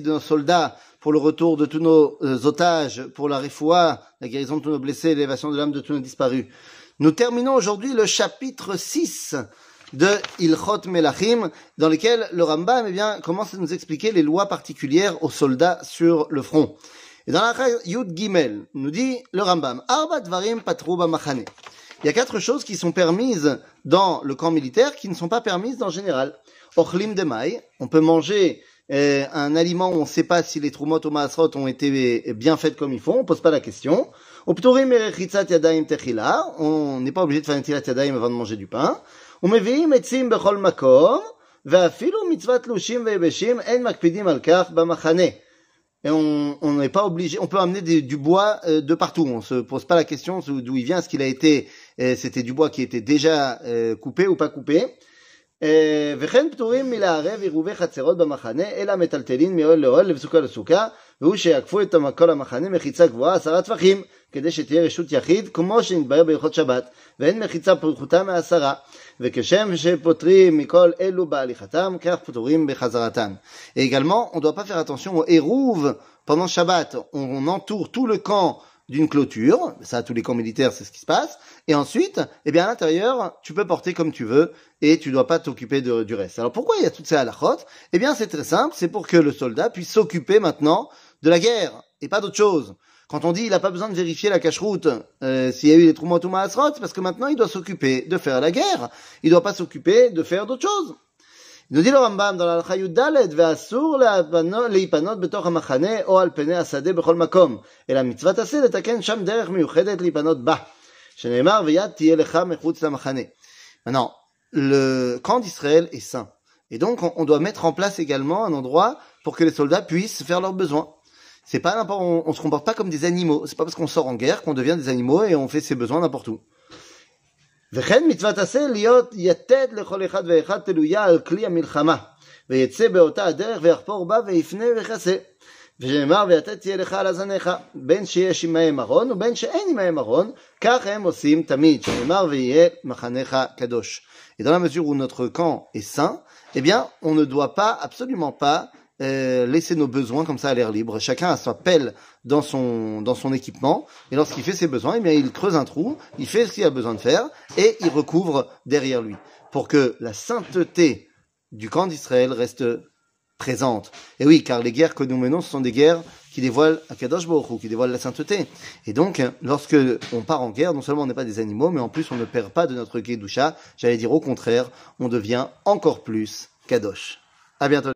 de nos soldats, pour le retour de tous nos euh, otages, pour la refoua, la guérison de tous nos blessés, l'élévation de l'âme de tous nos disparus. Nous terminons aujourd'hui le chapitre 6 de Ilchot Melachim, dans lequel le Rambam eh bien, commence à nous expliquer les lois particulières aux soldats sur le front. Et dans la Yud Gimel, nous dit le Rambam, Arba Dvarim Patrouba Machane. Il y a quatre choses qui sont permises dans le camp militaire qui ne sont pas permises dans le général. Ochlim on peut manger un aliment où on ne sait pas si les trumot ou maasrot ont été bien faites comme il faut, on pose pas la question. On n'est pas obligé de faire un tirat yadayim avant de manger du pain. ומביאים עצים בכל מקום, ואפילו מצוות תלושים ויבשים אין מקפידים על כך במחנה. Et on n'est pas obligé, on peut amener des, du bois euh, de partout. On se pose pas la question d'où il vient, est-ce qu'il a été, euh, c'était du bois qui était déjà euh, coupé ou pas coupé. וכן פטורים מלערב עירובי חצרות במחנה, אלא מטלטלין מאוהל לאוהל לבסוקה לסוכה, והוא שיעקפו את כל המחנה מחיצה גבוהה עשרה טפחים, כדי שתהיה רשות יחיד, כמו שנתברר בהלכות שבת, ואין מחיצה פחותה מעשרה, וכשם שפוטרים מכל אלו בהליכתם, כך פטורים בחזרתן. Et également, on ne doit pas faire attention au hérouv pendant Shabbat. On entoure tout le camp d'une clôture, ça tous les camps militaires c'est ce qui se passe, et ensuite, eh bien à l'intérieur, tu peux porter comme tu veux, et tu dois pas t'occuper du reste. Alors pourquoi il y a toutes ces halachot? Eh bien c'est très simple, c'est pour que le soldat puisse s'occuper maintenant de la guerre, et pas d'autre chose. Quand on dit il n'a pas besoin de vérifier la cache-route euh, s'il y a eu des trous ou c'est parce que maintenant il doit s'occuper de faire la guerre. Il doit pas s'occuper de faire d'autres choses Il nous dit le Rambam dans la Dalet, ואסור להיפנות בתוך המחנה או על פני השדה בכל מקום, אלא מצוות עשה לתקן שם דרך מיוחדת להיפנות בה, שנאמר ויד תהיה לך מחוץ למחנה. Maintenant, le camp d'Israël est saint. Et donc, on, on doit mettre en place également un endroit pour que les soldats puissent faire leurs besoins. C'est pas n'importe, on, on se comporte pas comme des animaux. C'est pas parce qu'on sort en guerre qu'on devient des animaux et on fait ses besoins n'importe où. וכן מצוות עשה להיות יתד לכל אחד ואחד תלויה על כלי המלחמה, ויצא באותה הדרך ויחפור בה ויפנה ויכסה. ונאמר ויתד תהיה לך על הזניך, בין שיש עמהם ארון ובין שאין עמהם ארון, כך הם עושים תמיד, שנאמר ויהיה מחנך קדוש. Et dans la mesure où notre camp est saint, eh bien, on ne doit pas, absolument pas, euh, laisser nos besoins comme ça à l'air libre. Chacun a sa pelle dans son dans son équipement et lorsqu'il fait ses besoins, eh bien il creuse un trou, il fait ce qu'il a besoin de faire et il recouvre derrière lui pour que la sainteté du camp d'Israël reste présente. Et oui, car les guerres que nous menons, ce sont des guerres qui dévoilent Akadosh Baruch qui dévoilent la sainteté. Et donc, lorsque on part en guerre, non seulement on n'est pas des animaux, mais en plus on ne perd pas de notre Kedusha. J'allais dire au contraire, on devient encore plus Kadosh. À bientôt.